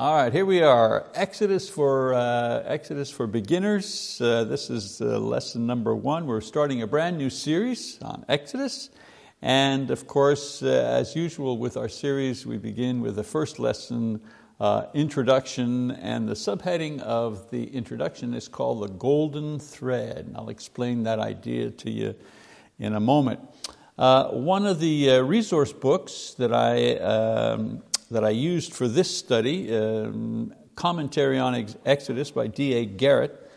All right, here we are. Exodus for uh, Exodus for beginners. Uh, this is uh, lesson number one. We're starting a brand new series on Exodus, and of course, uh, as usual with our series, we begin with the first lesson, uh, introduction, and the subheading of the introduction is called the golden thread. And I'll explain that idea to you in a moment. Uh, one of the resource books that I um, that I used for this study, um, Commentary on Exodus by D.A. Garrett.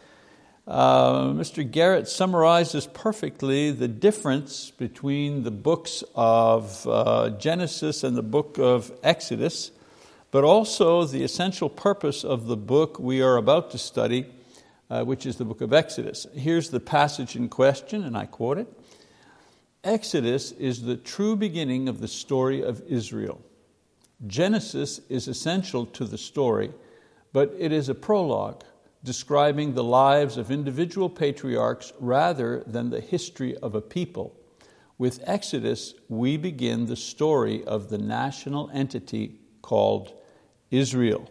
Uh, Mr. Garrett summarizes perfectly the difference between the books of uh, Genesis and the book of Exodus, but also the essential purpose of the book we are about to study, uh, which is the book of Exodus. Here's the passage in question, and I quote it Exodus is the true beginning of the story of Israel. Genesis is essential to the story, but it is a prologue describing the lives of individual patriarchs rather than the history of a people. With Exodus, we begin the story of the national entity called Israel.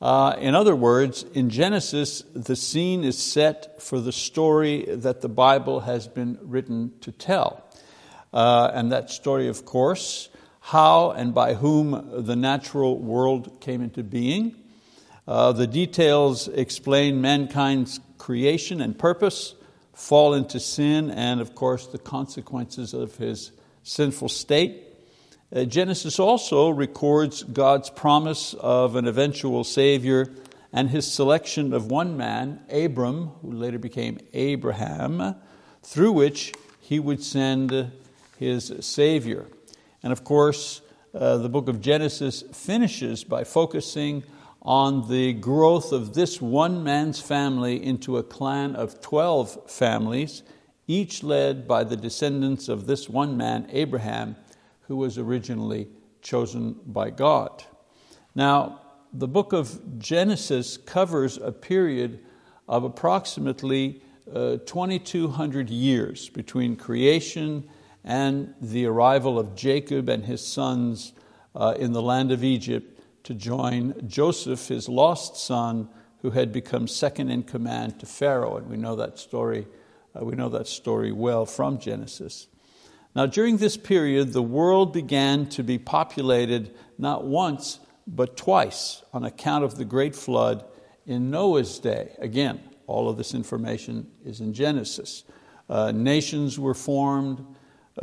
Uh, in other words, in Genesis, the scene is set for the story that the Bible has been written to tell. Uh, and that story, of course, how and by whom the natural world came into being. Uh, the details explain mankind's creation and purpose, fall into sin, and of course the consequences of his sinful state. Uh, Genesis also records God's promise of an eventual Savior and his selection of one man, Abram, who later became Abraham, through which he would send his Savior. And of course, uh, the book of Genesis finishes by focusing on the growth of this one man's family into a clan of 12 families, each led by the descendants of this one man, Abraham, who was originally chosen by God. Now, the book of Genesis covers a period of approximately uh, 2,200 years between creation and the arrival of Jacob and his sons uh, in the land of Egypt to join Joseph, his lost son, who had become second in command to Pharaoh. And we know that story, uh, we know that story well from Genesis. Now, during this period, the world began to be populated not once, but twice on account of the great flood in Noah's day. Again, all of this information is in Genesis. Uh, nations were formed,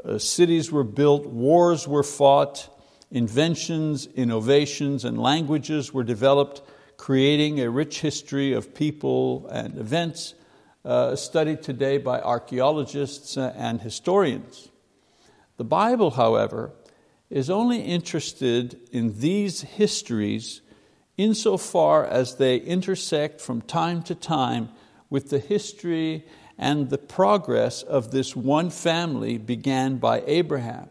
uh, cities were built, wars were fought, inventions, innovations, and languages were developed, creating a rich history of people and events uh, studied today by archaeologists and historians. The Bible, however, is only interested in these histories insofar as they intersect from time to time with the history and the progress of this one family began by Abraham,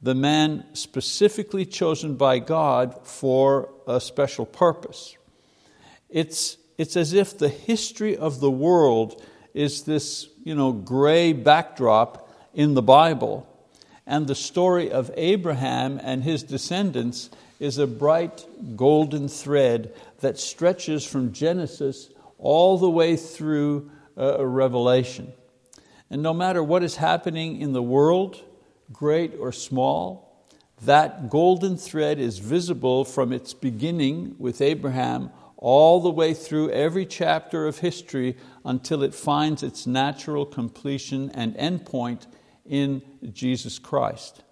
the man specifically chosen by God for a special purpose. It's, it's as if the history of the world is this you know, gray backdrop in the Bible, and the story of Abraham and his descendants is a bright golden thread that stretches from Genesis all the way through a revelation. And no matter what is happening in the world, great or small, that golden thread is visible from its beginning with Abraham all the way through every chapter of history until it finds its natural completion and endpoint in Jesus Christ.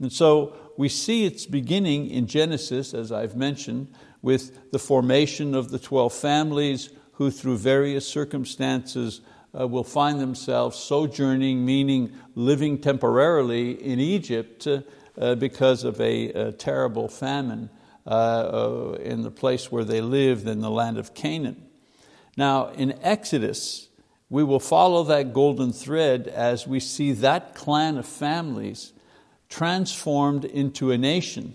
And so we see its beginning in Genesis, as I've mentioned, with the formation of the 12 families, who through various circumstances uh, will find themselves sojourning, meaning living temporarily in Egypt uh, because of a, a terrible famine uh, uh, in the place where they lived in the land of Canaan. Now, in Exodus, we will follow that golden thread as we see that clan of families transformed into a nation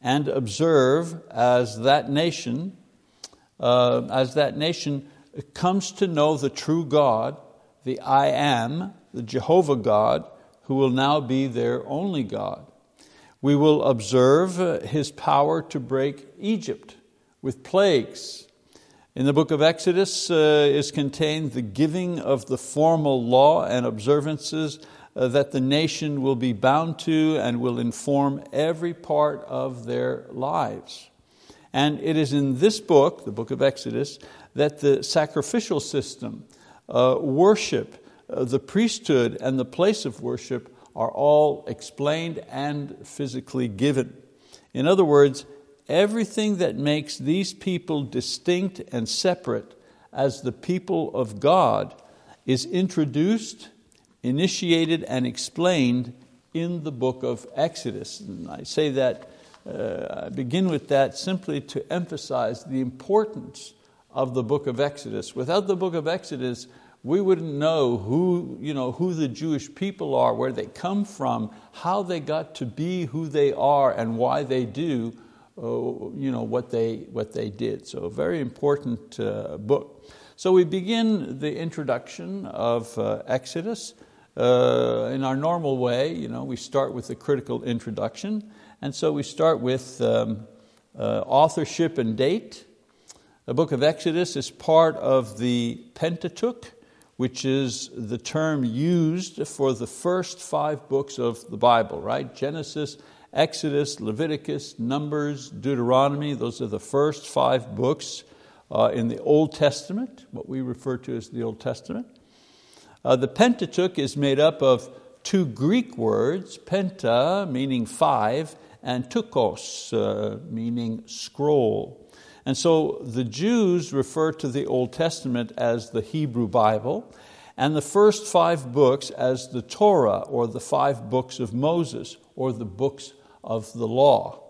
and observe as that nation uh, as that nation comes to know the true God, the I am, the Jehovah God, who will now be their only God. We will observe uh, His power to break Egypt with plagues. In the book of Exodus uh, is contained the giving of the formal law and observances uh, that the nation will be bound to and will inform every part of their lives. And it is in this book, the book of Exodus, that the sacrificial system, uh, worship, uh, the priesthood, and the place of worship are all explained and physically given. In other words, everything that makes these people distinct and separate as the people of God is introduced, initiated, and explained in the book of Exodus. And I say that, uh, I begin with that simply to emphasize the importance of the book of Exodus. Without the book of Exodus, we wouldn't know who, you know who the Jewish people are, where they come from, how they got to be who they are, and why they do uh, you know, what, they, what they did. So, a very important uh, book. So, we begin the introduction of uh, Exodus. Uh, in our normal way, you know, we start with a critical introduction. And so we start with um, uh, authorship and date. The book of Exodus is part of the Pentateuch, which is the term used for the first five books of the Bible, right? Genesis, Exodus, Leviticus, Numbers, Deuteronomy, those are the first five books uh, in the Old Testament, what we refer to as the Old Testament. Uh, the Pentateuch is made up of two Greek words, penta, meaning five, and teuchos, uh, meaning scroll. And so the Jews refer to the Old Testament as the Hebrew Bible, and the first five books as the Torah, or the five books of Moses, or the books of the law.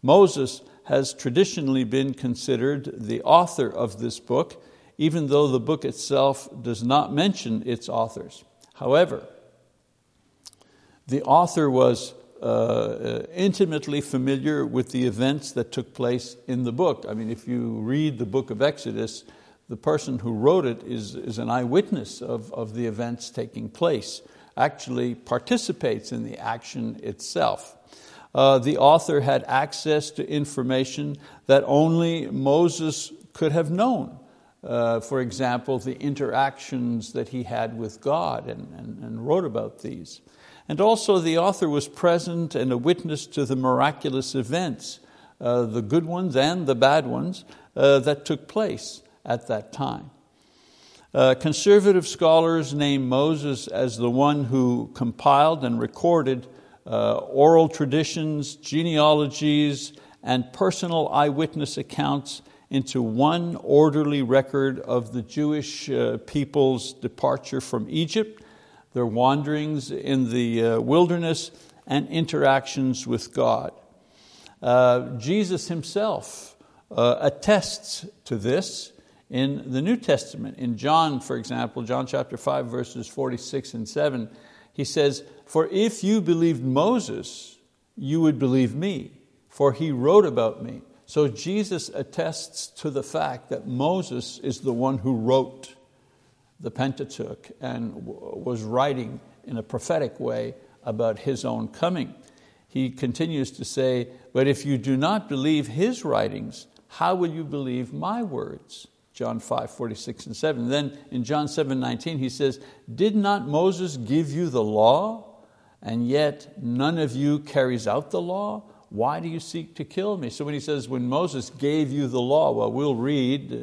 Moses has traditionally been considered the author of this book, even though the book itself does not mention its authors. However, the author was uh, intimately familiar with the events that took place in the book. I mean, if you read the book of Exodus, the person who wrote it is, is an eyewitness of, of the events taking place, actually participates in the action itself. Uh, the author had access to information that only Moses could have known. Uh, for example, the interactions that he had with God and, and, and wrote about these. And also, the author was present and a witness to the miraculous events, uh, the good ones and the bad ones, uh, that took place at that time. Uh, conservative scholars name Moses as the one who compiled and recorded uh, oral traditions, genealogies, and personal eyewitness accounts into one orderly record of the Jewish uh, people's departure from Egypt their wanderings in the uh, wilderness, and interactions with God. Uh, Jesus himself uh, attests to this in the New Testament. In John, for example, John chapter 5, verses 46 and 7, he says, For if you believed Moses, you would believe me, for he wrote about me. So Jesus attests to the fact that Moses is the one who wrote the Pentateuch and was writing in a prophetic way about his own coming. He continues to say, But if you do not believe his writings, how will you believe my words? John 5, 46 and 7. Then in John 7, 19, he says, Did not Moses give you the law, and yet none of you carries out the law? Why do you seek to kill me? So when he says, When Moses gave you the law, well, we'll read uh,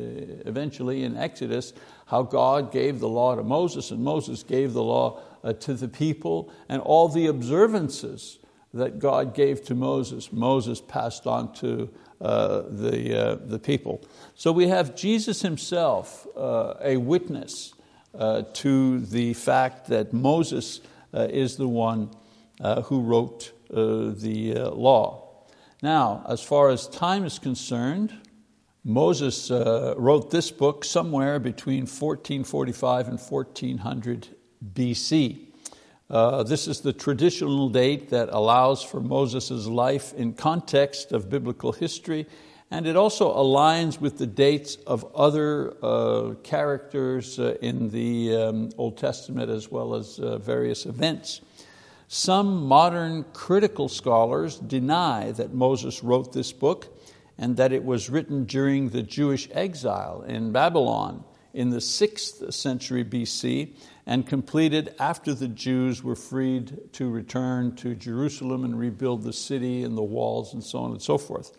eventually in Exodus how God gave the law to Moses and Moses gave the law uh, to the people and all the observances that God gave to Moses, Moses passed on to uh, the, the people. So we have Jesus himself, a witness to the fact that Moses is the one who wrote the law. Now, as far as time is concerned, Moses uh, wrote this book somewhere between 1445 and 1400 BC. Uh, this is the traditional date that allows for Moses' life in context of biblical history, and it also aligns with the dates of other uh, characters uh, in the um, Old Testament as well as uh, various events. Some modern critical scholars deny that Moses wrote this book and that it was written during the Jewish exile in Babylon in the 6th century BC and completed after the Jews were freed to return to Jerusalem and rebuild the city and the walls and so on and so forth.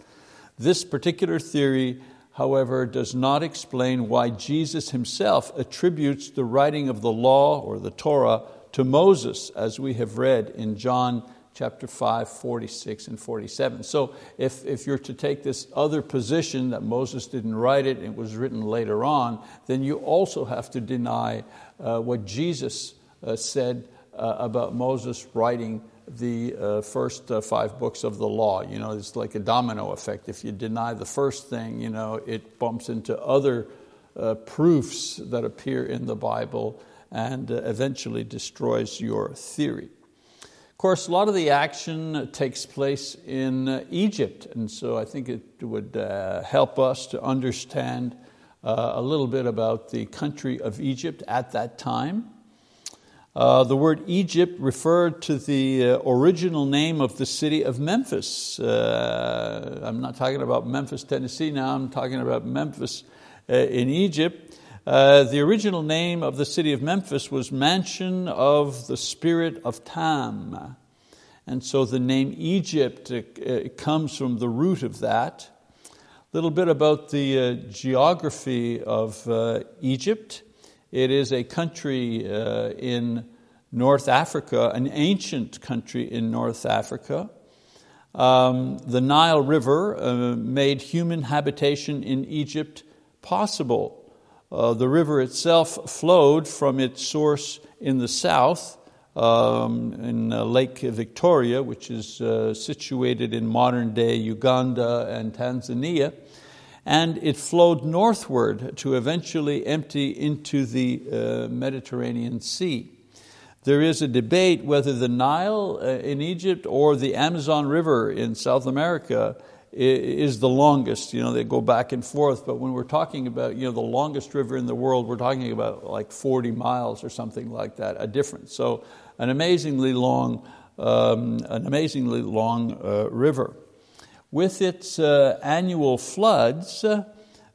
This particular theory, however, does not explain why Jesus himself attributes the writing of the law or the Torah to Moses, as we have read in John chapter 5, 46 and 47. So if, if you're to take this other position that Moses didn't write it, it was written later on, then you also have to deny uh, what Jesus uh, said uh, about Moses writing the uh, first uh, five books of the law. You know, it's like a domino effect. If you deny the first thing, you know, it bumps into other uh, proofs that appear in the Bible and eventually destroys your theory. Of course, a lot of the action takes place in Egypt, and so I think it would help us to understand a little bit about the country of Egypt at that time. Uh, the word Egypt referred to the uh, original name of the city of Memphis. Uh, I'm not talking about Memphis, Tennessee now, I'm talking about Memphis uh, in Egypt. Uh, the original name of the city of Memphis was Mansion of the Spirit of Ptah. And so the name Egypt uh, comes from the root of that. A little bit about the geography of Egypt. It is a country uh, in North Africa, an ancient country in North Africa. Um, the Nile River uh, made human habitation in Egypt possible. Uh, the river itself flowed from its source in the south, um, in uh, Lake Victoria, which is uh, situated in modern day Uganda and Tanzania and it flowed northward to eventually empty into the uh, Mediterranean Sea. There is a debate whether the Nile uh, in Egypt or the Amazon River in South America is the longest. You know, they go back and forth, but when we're talking about you know, the longest river in the world, we're talking about like 40 miles or something like that, a difference. So an amazingly long, um, an amazingly long uh, river. With its uh, annual floods, uh,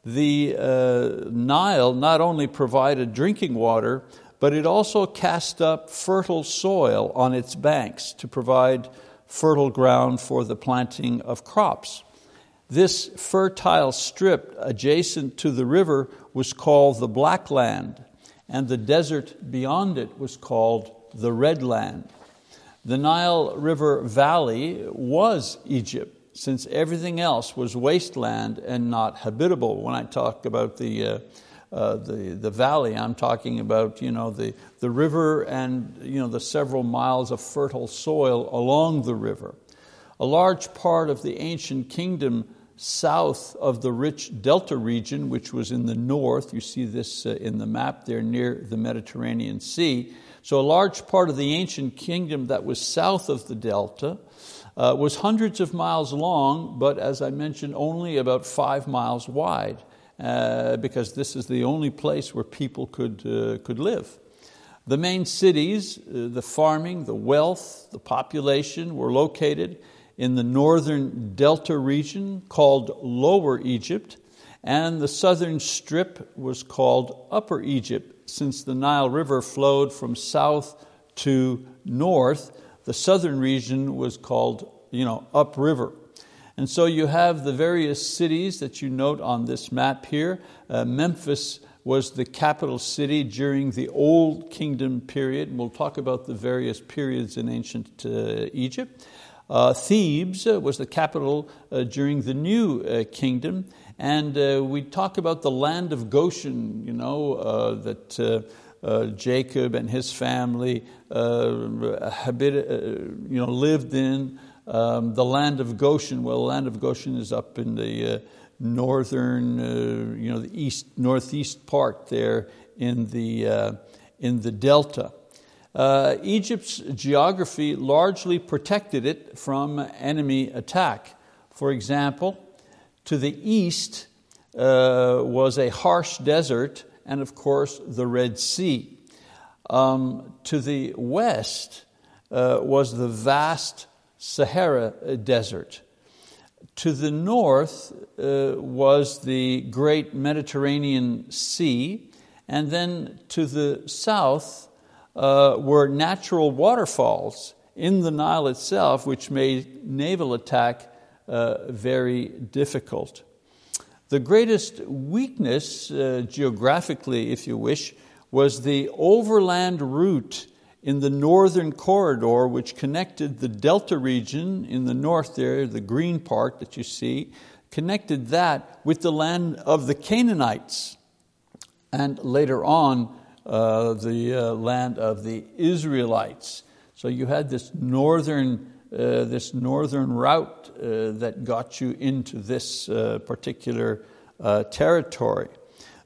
the uh, Nile not only provided drinking water, but it also cast up fertile soil on its banks to provide fertile ground for the planting of crops. This fertile strip adjacent to the river was called the Black Land, and the desert beyond it was called the Red Land. The Nile River Valley was Egypt since everything else was wasteland and not habitable. When I talk about the, uh, uh, the, the valley, I'm talking about you know, the, the river and you know, the several miles of fertile soil along the river. A large part of the ancient kingdom south of the rich delta region, which was in the north, you see this uh, in the map there near the Mediterranean Sea. So, a large part of the ancient kingdom that was south of the delta uh, was hundreds of miles long, but as I mentioned, only about five miles wide, uh, because this is the only place where people could, uh, could live. The main cities, uh, the farming, the wealth, the population were located in the northern delta region called Lower Egypt, and the southern strip was called Upper Egypt, since the Nile River flowed from south to north the southern region was called you know, upriver. And so you have the various cities that you note on this map here. Uh, Memphis was the capital city during the Old Kingdom period. and We'll talk about the various periods in ancient uh, Egypt. Uh, Thebes was the capital uh, during the New uh, Kingdom. And uh, we talk about the land of Goshen, you know, that uh, Jacob and his family uh, habit, uh, you know, lived in. Um, the land of Goshen, well, the land of Goshen is up in the uh, northern, uh, you know, the east, northeast part there in the, uh, in the delta. Egypt's geography largely protected it from enemy attack. For example, to the east was a harsh desert and of course the Red Sea. Um, to the west uh, was the vast Sahara Desert. To the north uh, was the great Mediterranean Sea, and then to the south uh, were natural waterfalls in the Nile itself, which made naval attack uh, very difficult. The greatest weakness, uh, geographically, if you wish, was the overland route in the northern corridor, which connected the delta region in the north there, the green part that you see, connected that with the land of the Canaanites, and later on, uh, the land of the Israelites. So you had this northern, uh, this northern route uh, that got you into this uh, particular territory.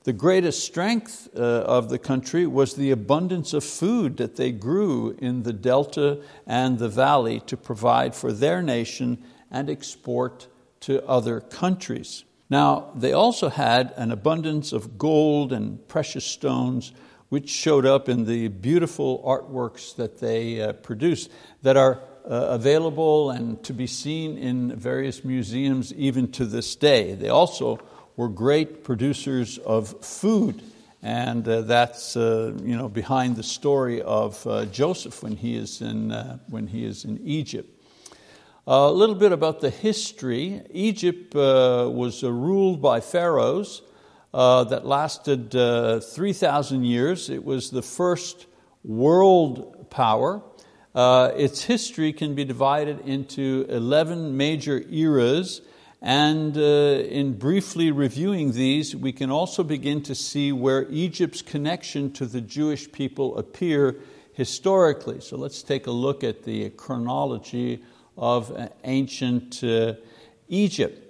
The greatest strength uh, of the country was the abundance of food that they grew in the delta and the valley to provide for their nation and export to other countries. Now, they also had an abundance of gold and precious stones, which showed up in the beautiful artworks that they uh, produced that are uh, available and to be seen in various museums even to this day. They also were great producers of food. And uh, that's uh, you know, behind the story of uh, Joseph when he is in, uh, when he is in Egypt. a little bit about the history. Egypt uh, was ruled by pharaohs that lasted 3,000 years. It was the first world power. its history can be divided into 11 major eras and uh, in briefly reviewing these, we can also begin to see where Egypt's connection to the Jewish people appear historically. So let's take a look at the chronology of uh, ancient uh, Egypt.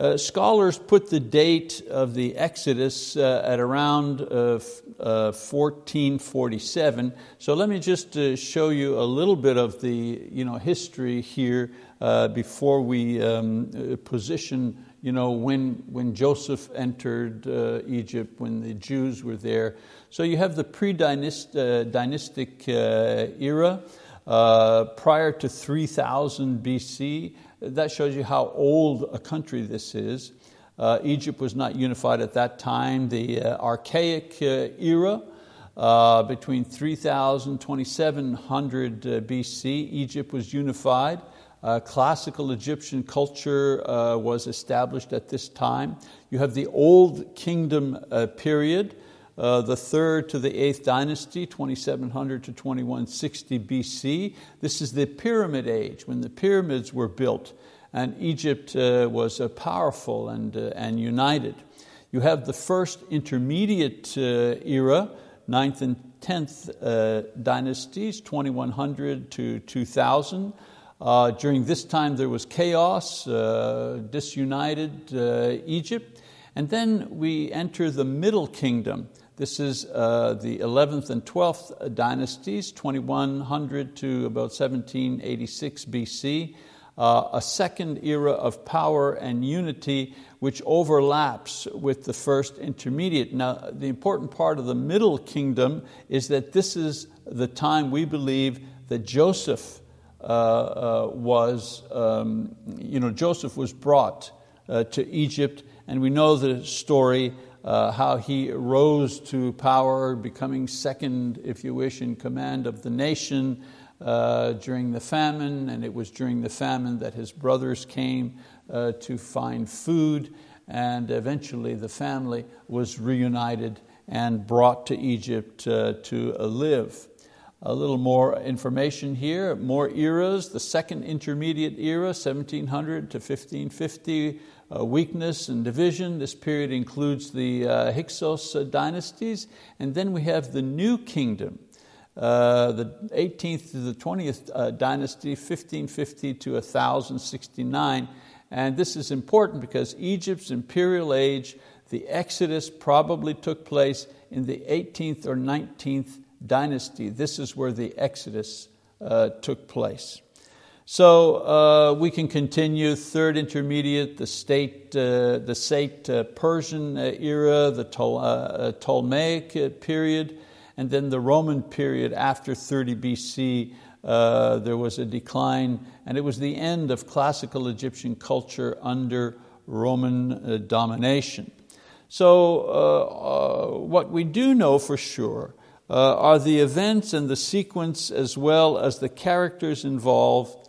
Uh, scholars put the date of the Exodus uh, at around uh, 1447. So let me just show you a little bit of the you know, history here uh, before we um, uh, position you know, when, when Joseph entered uh, Egypt, when the Jews were there. So you have the pre-dynastic uh, uh, era, uh, prior to 3000 BC. That shows you how old a country this is. Egypt was not unified at that time. The archaic era, uh, between 3000 2700 BC, Egypt was unified. Uh, classical Egyptian culture uh, was established at this time. You have the Old Kingdom uh, period, uh, the third to the eighth dynasty, 2700 to 2160 BC. This is the Pyramid Age, when the pyramids were built, and Egypt uh, was uh, powerful and, and united. You have the first intermediate era, ninth and 10th dynasties, 2100 to 2000. Uh, during this time, there was chaos, uh, disunited uh, Egypt. And then we enter the Middle Kingdom. This is uh, the 11th and 12th dynasties, 2100 to about 1786 BC. Uh, a second era of power and unity which overlaps with the first intermediate. Now, the important part of the Middle Kingdom is that this is the time we believe that Joseph uh, uh, was, um, you know, Joseph was brought uh, to Egypt, and we know the story uh, how he rose to power, becoming second, if you wish, in command of the nation uh, during the famine, and it was during the famine that his brothers came uh, to find food, and eventually the family was reunited and brought to Egypt to live. A little more information here, more eras, the second intermediate era, 1700 to 1550, uh, weakness and division. This period includes the uh, Hyksos uh, dynasties. And then we have the New Kingdom, uh, the 18th to the 20th uh, dynasty, 1550 to 1069. And this is important because Egypt's imperial age, the Exodus probably took place in the 18th or 19th dynasty. This is where the Exodus uh, took place. So uh, we can continue third intermediate, the state, uh, the state uh, Persian uh, era, the Ptol- uh, Ptolemaic period, and then the Roman period after 30 BC uh, there was a decline, and it was the end of classical Egyptian culture under Roman uh, domination. So, uh, uh, what we do know for sure uh, are the events and the sequence as well as the characters involved,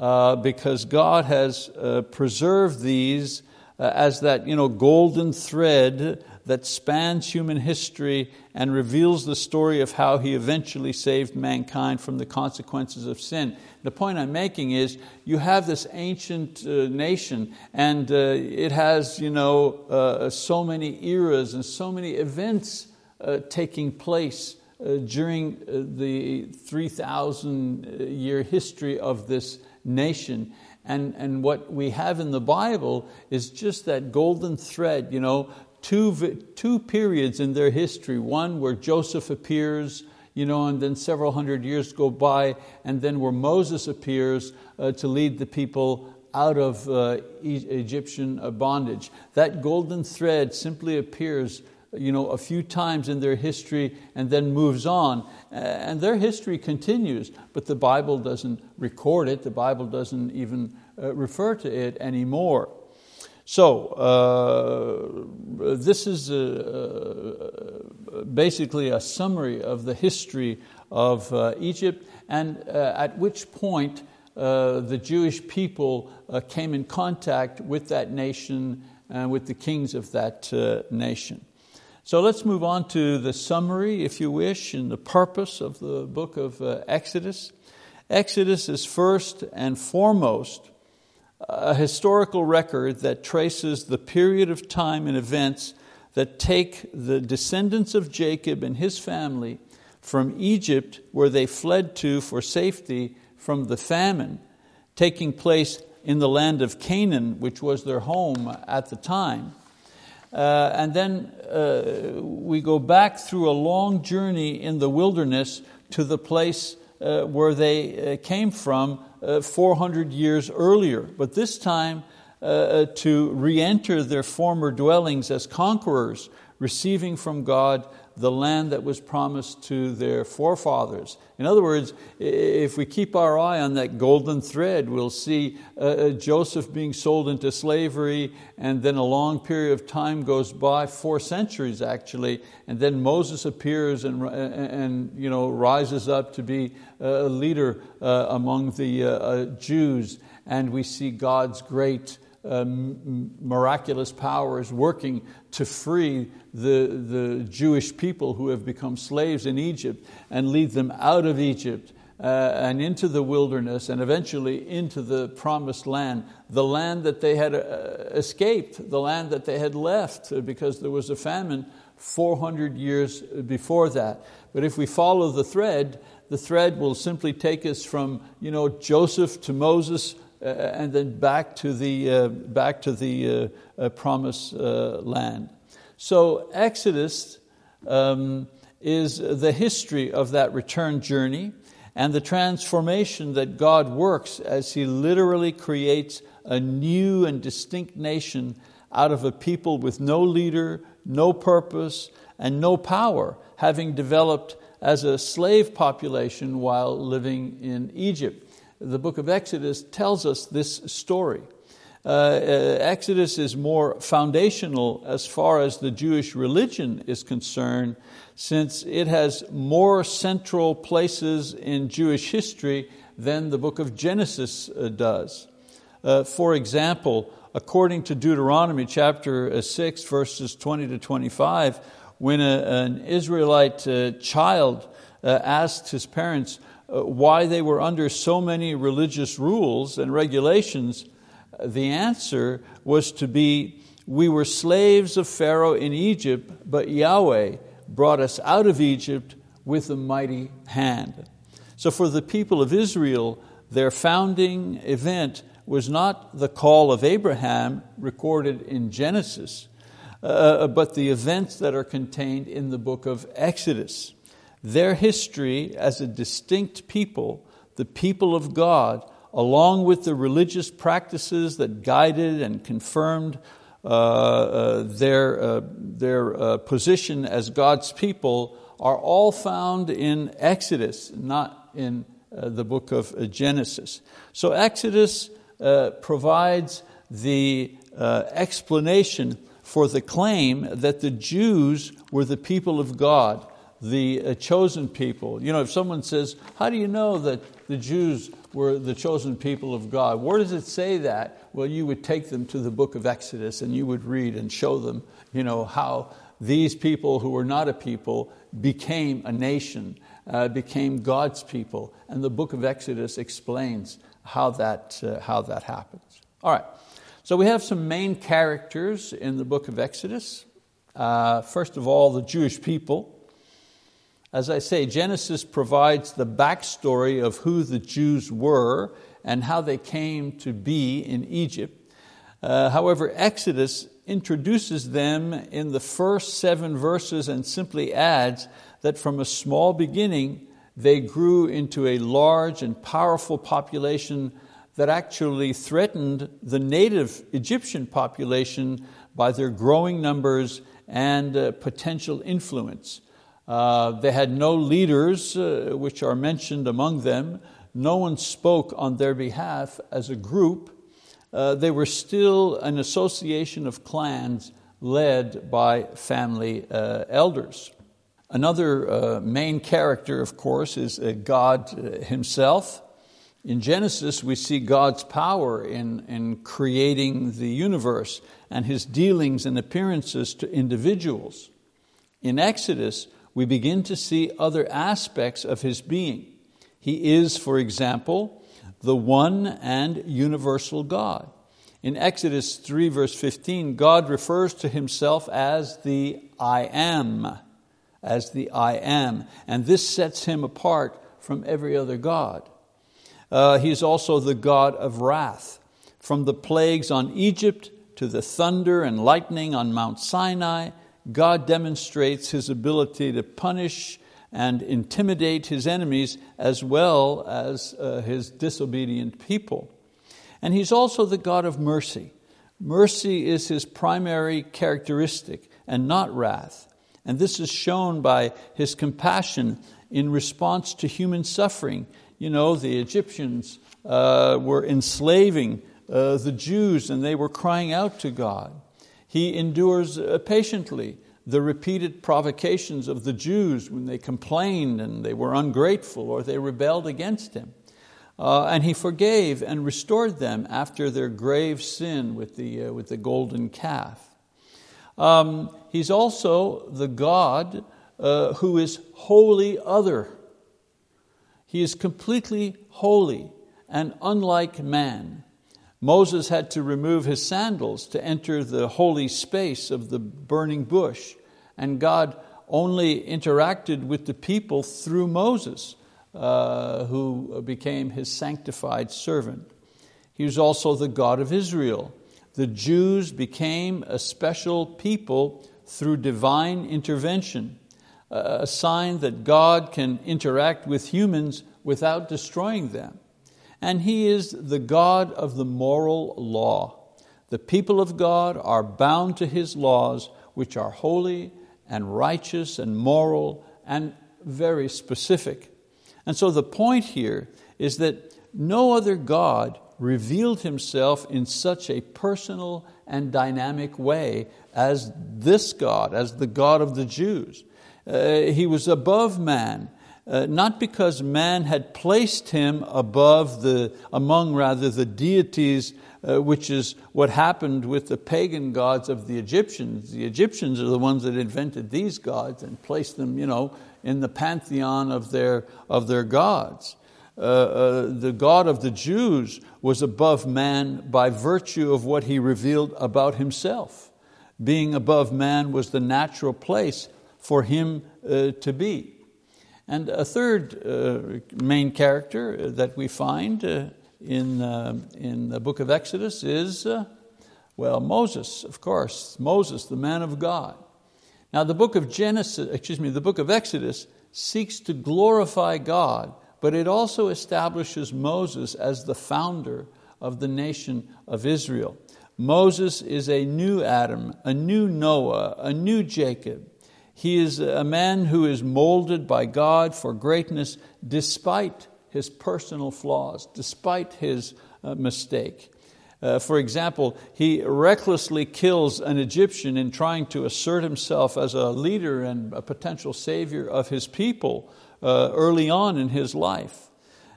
uh, because God has preserved these as that you know, golden thread that spans human history and reveals the story of how He eventually saved mankind from the consequences of sin. The point I'm making is you have this ancient uh, nation and uh, it has you know, uh, so many eras and so many events uh, taking place uh, during uh, the 3,000 year history of this nation. And, and what we have in the Bible is just that golden thread, you know, two, two periods in their history. One where Joseph appears, you know, and then several hundred years go by, and then where Moses appears uh, to lead the people out of uh, Egyptian uh, bondage. That golden thread simply appears you know, a few times in their history and then moves on. And their history continues, but the Bible doesn't record it, the Bible doesn't even uh, refer to it anymore. So, uh, this is a, basically a summary of the history of uh, Egypt and uh, at which point uh, the Jewish people came in contact with that nation and with the kings of that nation. So let's move on to the summary, if you wish, and the purpose of the book of uh, Exodus. Exodus is first and foremost a historical record that traces the period of time and events that take the descendants of Jacob and his family from Egypt, where they fled to for safety from the famine taking place in the land of Canaan, which was their home at the time. Uh, and then uh, we go back through a long journey in the wilderness to the place uh, where they uh, came from uh, 400 years earlier, but this time uh, to re enter their former dwellings as conquerors, receiving from God the land that was promised to their forefathers. In other words, if we keep our eye on that golden thread, we'll see uh, uh, Joseph being sold into slavery, and then a long period of time goes by, four centuries actually, and then Moses appears and, and you know, rises up to be a leader uh, among the uh, Jews, and we see God's great um, miraculous powers working to free the, the Jewish people who have become slaves in Egypt and lead them out of Egypt uh, and into the wilderness and eventually into the promised land, the land that they had uh, escaped, the land that they had left uh, because there was a famine 400 years before that. But if we follow the thread, the thread will simply take us from you know, Joseph to Moses uh, and then back to the, uh, back to the uh, promised land. So Exodus um, is the history of that return journey and the transformation that God works as He literally creates a new and distinct nation out of a people with no leader, no purpose, and no power, having developed as a slave population while living in Egypt. The book of Exodus tells us this story. Uh, uh, Exodus is more foundational as far as the Jewish religion is concerned, since it has more central places in Jewish history than the book of Genesis uh, does. Uh, for example, according to Deuteronomy chapter uh, 6, verses 20 to 25, when a, an Israelite uh, child asked his parents why they were under so many religious rules and regulations, the answer was to be, We were slaves of Pharaoh in Egypt, but Yahweh brought us out of Egypt with a mighty hand. So, for the people of Israel, their founding event was not the call of Abraham recorded in Genesis, uh, but the events that are contained in the book of Exodus. Their history as a distinct people, the people of God, along with the religious practices that guided and confirmed uh, uh, their, uh, their uh, position as God's people, are all found in Exodus, not in uh, the book of Genesis. So Exodus uh, provides the uh, explanation for the claim that the Jews were the people of God, the uh, chosen people. You know, if someone says, How do you know that the Jews were the chosen people of God? Where does it say that? Well, you would take them to the book of Exodus and you would read and show them you know, how these people who were not a people became a nation, uh, became God's people. And the book of Exodus explains how that, uh, how that happens. All right, so we have some main characters in the book of Exodus. Uh, first of all, the Jewish people. As I say, Genesis provides the backstory of who the Jews were and how they came to be in Egypt. Uh, however, Exodus introduces them in the first seven verses and simply adds that from a small beginning they grew into a large and powerful population that actually threatened the native Egyptian population by their growing numbers and uh, potential influence. Uh, they had no leaders, uh, which are mentioned among them. No one spoke on their behalf as a group. Uh, they were still an association of clans led by family uh, elders. Another uh, main character, of course, is uh, God Himself. In Genesis, we see God's power in, in creating the universe and His dealings and appearances to individuals. In Exodus, we begin to see other aspects of His being. He is, for example, the one and universal God. In Exodus 3, verse 15, God refers to Himself as the I am as the I am. And this sets him apart from every other God. Uh, he's also the God of wrath. From the plagues on Egypt to the thunder and lightning on Mount Sinai, God demonstrates his ability to punish and intimidate his enemies as well as uh, his disobedient people. And he's also the God of mercy. Mercy is his primary characteristic and not wrath. And this is shown by his compassion in response to human suffering. You know, the Egyptians uh, were enslaving uh, the Jews and they were crying out to God. He endures uh, patiently the repeated provocations of the Jews when they complained and they were ungrateful or they rebelled against him. Uh, and he forgave and restored them after their grave sin with the, uh, with the golden calf. Um, he's also the God uh, who is wholly other. He is completely holy and unlike man. Moses had to remove his sandals to enter the holy space of the burning bush, and God only interacted with the people through Moses, uh, who became his sanctified servant. He was also the God of Israel the Jews became a special people through divine intervention, a sign that God can interact with humans without destroying them. And He is the God of the moral law. The people of God are bound to His laws, which are holy and righteous and moral and very specific. And so the point here is that no other God revealed himself in such a personal and dynamic way as this God, as the God of the Jews. Uh, he was above man, uh, not because man had placed him above the, among rather the deities, uh, which is what happened with the pagan gods of the Egyptians. The Egyptians are the ones that invented these gods and placed them, you know, in the pantheon of their, of their gods. Uh, uh, the God of the Jews was above man by virtue of what he revealed about himself. Being above man was the natural place for him uh, to be. And a third uh, main character that we find uh, in, uh, in the book of Exodus is, well, Moses, of course, Moses, the man of God. Now, the book of Genesis, excuse me, the book of Exodus seeks to glorify God but it also establishes Moses as the founder of the nation of Israel. Moses is a new Adam, a new Noah, a new Jacob. He is a man who is molded by God for greatness despite his personal flaws, despite his uh, mistake. Uh, for example, he recklessly kills an Egyptian in trying to assert himself as a leader and a potential savior of his people uh, early on in his life.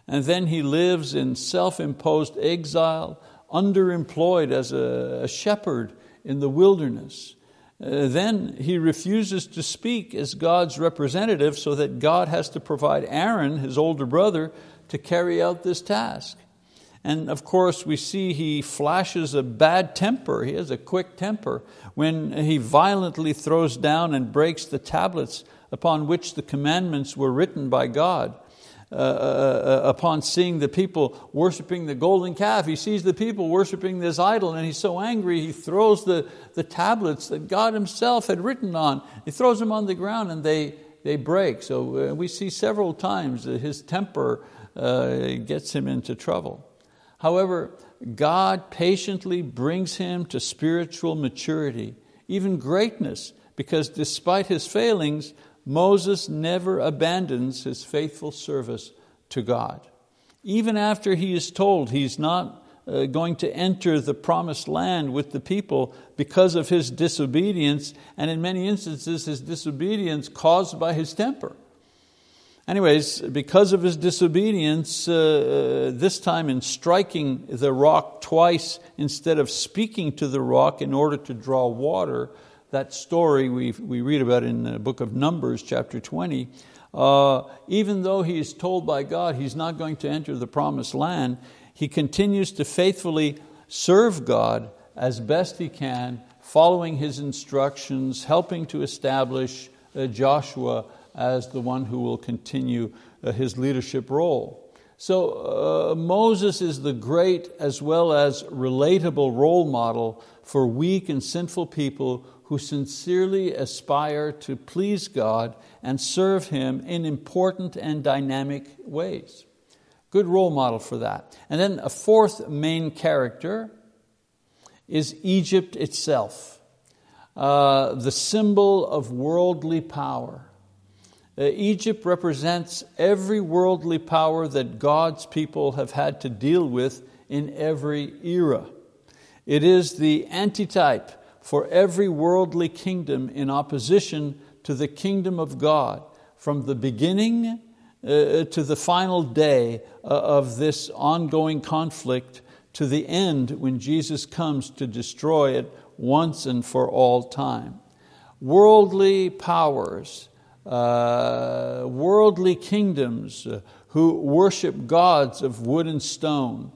And then he lives in self imposed exile, underemployed as a, a shepherd in the wilderness. Uh, then he refuses to speak as God's representative, so that God has to provide Aaron, his older brother, to carry out this task. And of course, we see he flashes a bad temper. He has a quick temper when he violently throws down and breaks the tablets upon which the commandments were written by God. Uh, uh, uh, upon seeing the people worshiping the golden calf, he sees the people worshiping this idol, and he's so angry he throws the, the tablets that God Himself had written on. He throws them on the ground and they, they break. So uh, we see several times that his temper uh, gets him into trouble. However, God patiently brings him to spiritual maturity, even greatness, because despite his failings, Moses never abandons his faithful service to God. Even after he is told he's not uh, going to enter the promised land with the people because of his disobedience, and in many instances, his disobedience caused by his temper. Anyways, because of his disobedience, uh, uh, this time in striking the rock twice instead of speaking to the rock in order to draw water, that story we, we read about in the book of Numbers, chapter 20, uh, even though he is told by God he's not going to enter the promised land, he continues to faithfully serve God as best he can, following his instructions, helping to establish uh, Joshua as the one who will continue uh, his leadership role. So uh, Moses is the great as well as relatable role model for weak and sinful people who sincerely aspire to please God and serve Him in important and dynamic ways. Good role model for that. And then a fourth main character is Egypt itself, uh, the symbol of worldly power. Uh, Egypt represents every worldly power that God's people have had to deal with in every era. It is the antitype for every worldly kingdom in opposition to the kingdom of God, from the beginning uh, to the final day uh, of this ongoing conflict to the end when Jesus comes to destroy it once and for all time. Worldly powers uh, worldly kingdoms uh, who worship gods of wood and stone,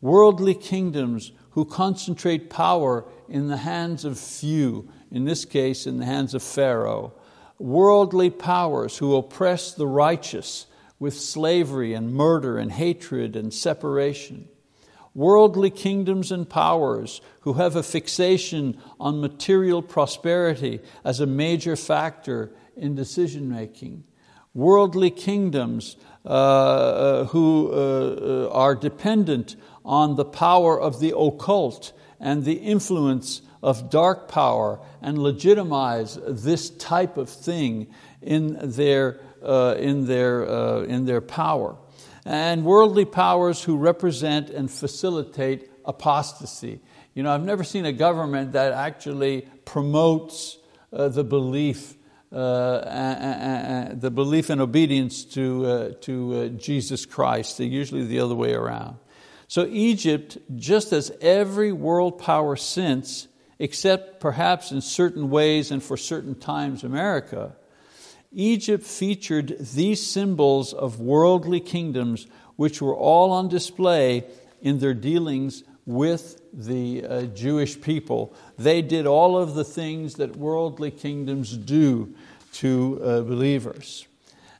worldly kingdoms who concentrate power in the hands of few, in this case, in the hands of Pharaoh, worldly powers who oppress the righteous with slavery and murder and hatred and separation. Worldly kingdoms and powers who have a fixation on material prosperity as a major factor in decision making. Worldly kingdoms uh, uh, who uh, uh, are dependent on the power of the occult and the influence of dark power and legitimize this type of thing in their, uh, in their, uh, in their power. And worldly powers who represent and facilitate apostasy. You know, I've never seen a government that actually promotes uh, the belief uh, the belief and obedience to, uh, to uh, Jesus Christ. They're usually the other way around. So Egypt, just as every world power since, except perhaps in certain ways and for certain times America, Egypt featured these symbols of worldly kingdoms which were all on display in their dealings with the uh, Jewish people. They did all of the things that worldly kingdoms do to uh, believers.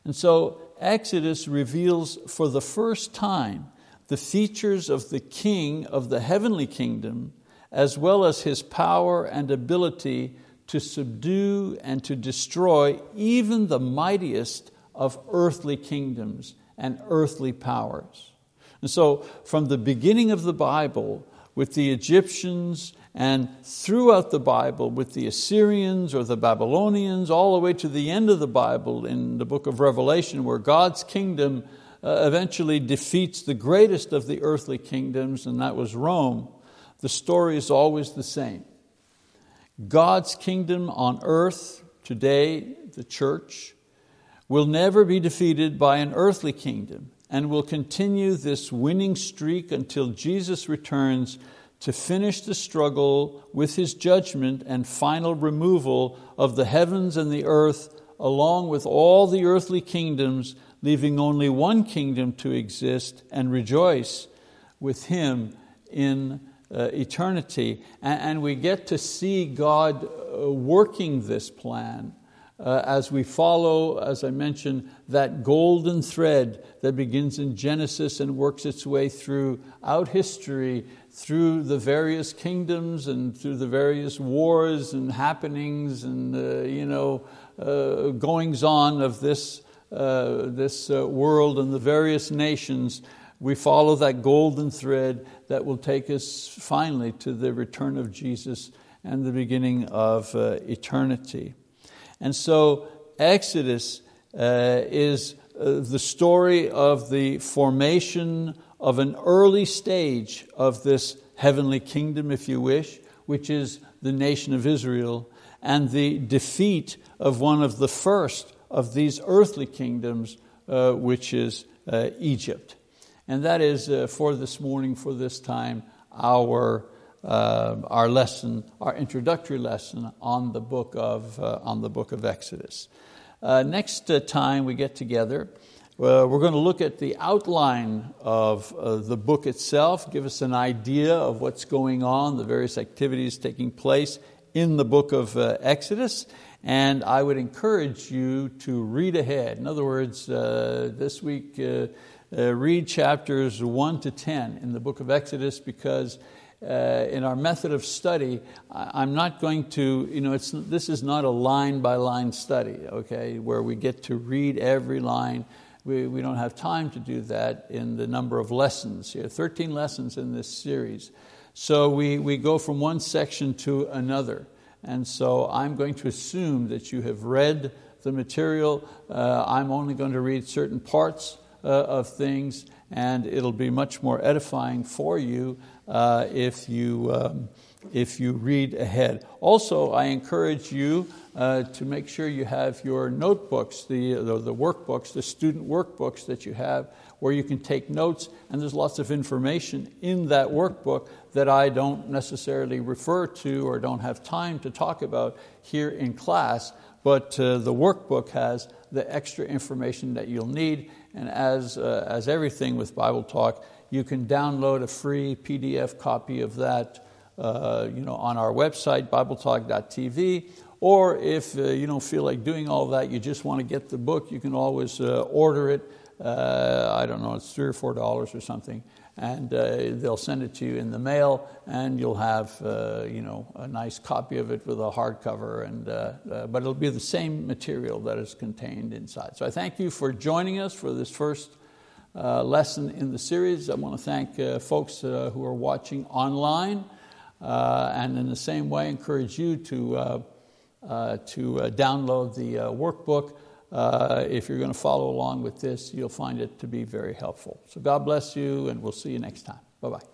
And so Exodus reveals for the first time the features of the king of the heavenly kingdom, as well as his power and ability to subdue and to destroy even the mightiest of earthly kingdoms and earthly powers. And so, from the beginning of the Bible, with the Egyptians and throughout the Bible, with the Assyrians or the Babylonians, all the way to the end of the Bible in the book of Revelation, where God's kingdom Uh, eventually defeats the greatest of the earthly kingdoms, and that was Rome, the story is always the same. God's kingdom on earth today, the church, will never be defeated by an earthly kingdom and will continue this winning streak until Jesus returns to finish the struggle with His judgment and final removal of the heavens and the earth, along with all the earthly kingdoms, leaving only one kingdom to exist and rejoice with Him in uh, eternity. And, and, we get to see God uh, working this plan uh, as we follow, as I mentioned, that golden thread that begins in Genesis and works its way throughout history, through the various kingdoms and through the various wars and happenings and uh, you know, uh, goings on of this, uh, this uh, world and the various nations. We follow that golden thread that will take us finally to the return of Jesus and the beginning of uh, eternity. And so Exodus uh, is uh, the story of the formation of an early stage of this heavenly kingdom, if you wish, which is the nation of Israel, and the defeat of one of the first of these earthly kingdoms, uh, which is uh, Egypt. And that is uh, for this morning, for this time, our uh, our lesson, our introductory lesson on the book of, uh, on the book of Exodus. Uh, next time we get together, we're going to look at the outline of the book itself, give us an idea of what's going on, the various activities taking place in the book of Exodus. And I would encourage you to read ahead. In other words, uh, this week, uh, uh, read chapters 1 to 10 in the book of Exodus because uh, in our method of study, I'm not going to, you know, this is not a line by line study, okay, where we get to read every line. We, we don't have time to do that in the number of lessons. Here, 13 lessons in this series. So we, we go from one section to another. And so I'm going to assume that you have read the material. Uh, I'm only going to read certain parts uh, of things, and it'll be much more edifying for you uh, if, you, um, if you read ahead. Also, I encourage you uh, to make sure you have your notebooks, the, the, the, workbooks, the student workbooks that you have, where you can take notes, and there's lots of information in that workbook that I don't necessarily refer to or don't have time to talk about here in class, but uh, the workbook has the extra information that you'll need, and as, uh, as everything with Bible Talk, you can download a free PDF copy of that uh, you know, on our website, BibleTalk.tv. Or if uh, you don't feel like doing all that, you just want to get the book, you can always uh, order it. Uh, I don't know, it's three or four dollars or something. And uh, they'll send it to you in the mail, and you'll have you know, a nice copy of it with a hardcover. And, but it'll be the same material that is contained inside. So I thank you for joining us for this first uh, lesson in the series. I want to thank uh, folks uh, who are watching online, uh, and in the same way, encourage you to, uh, uh, to download the workbook. if you're going to follow along with this, you'll find it to be very helpful. So, God bless you, and we'll see you next time. Bye bye.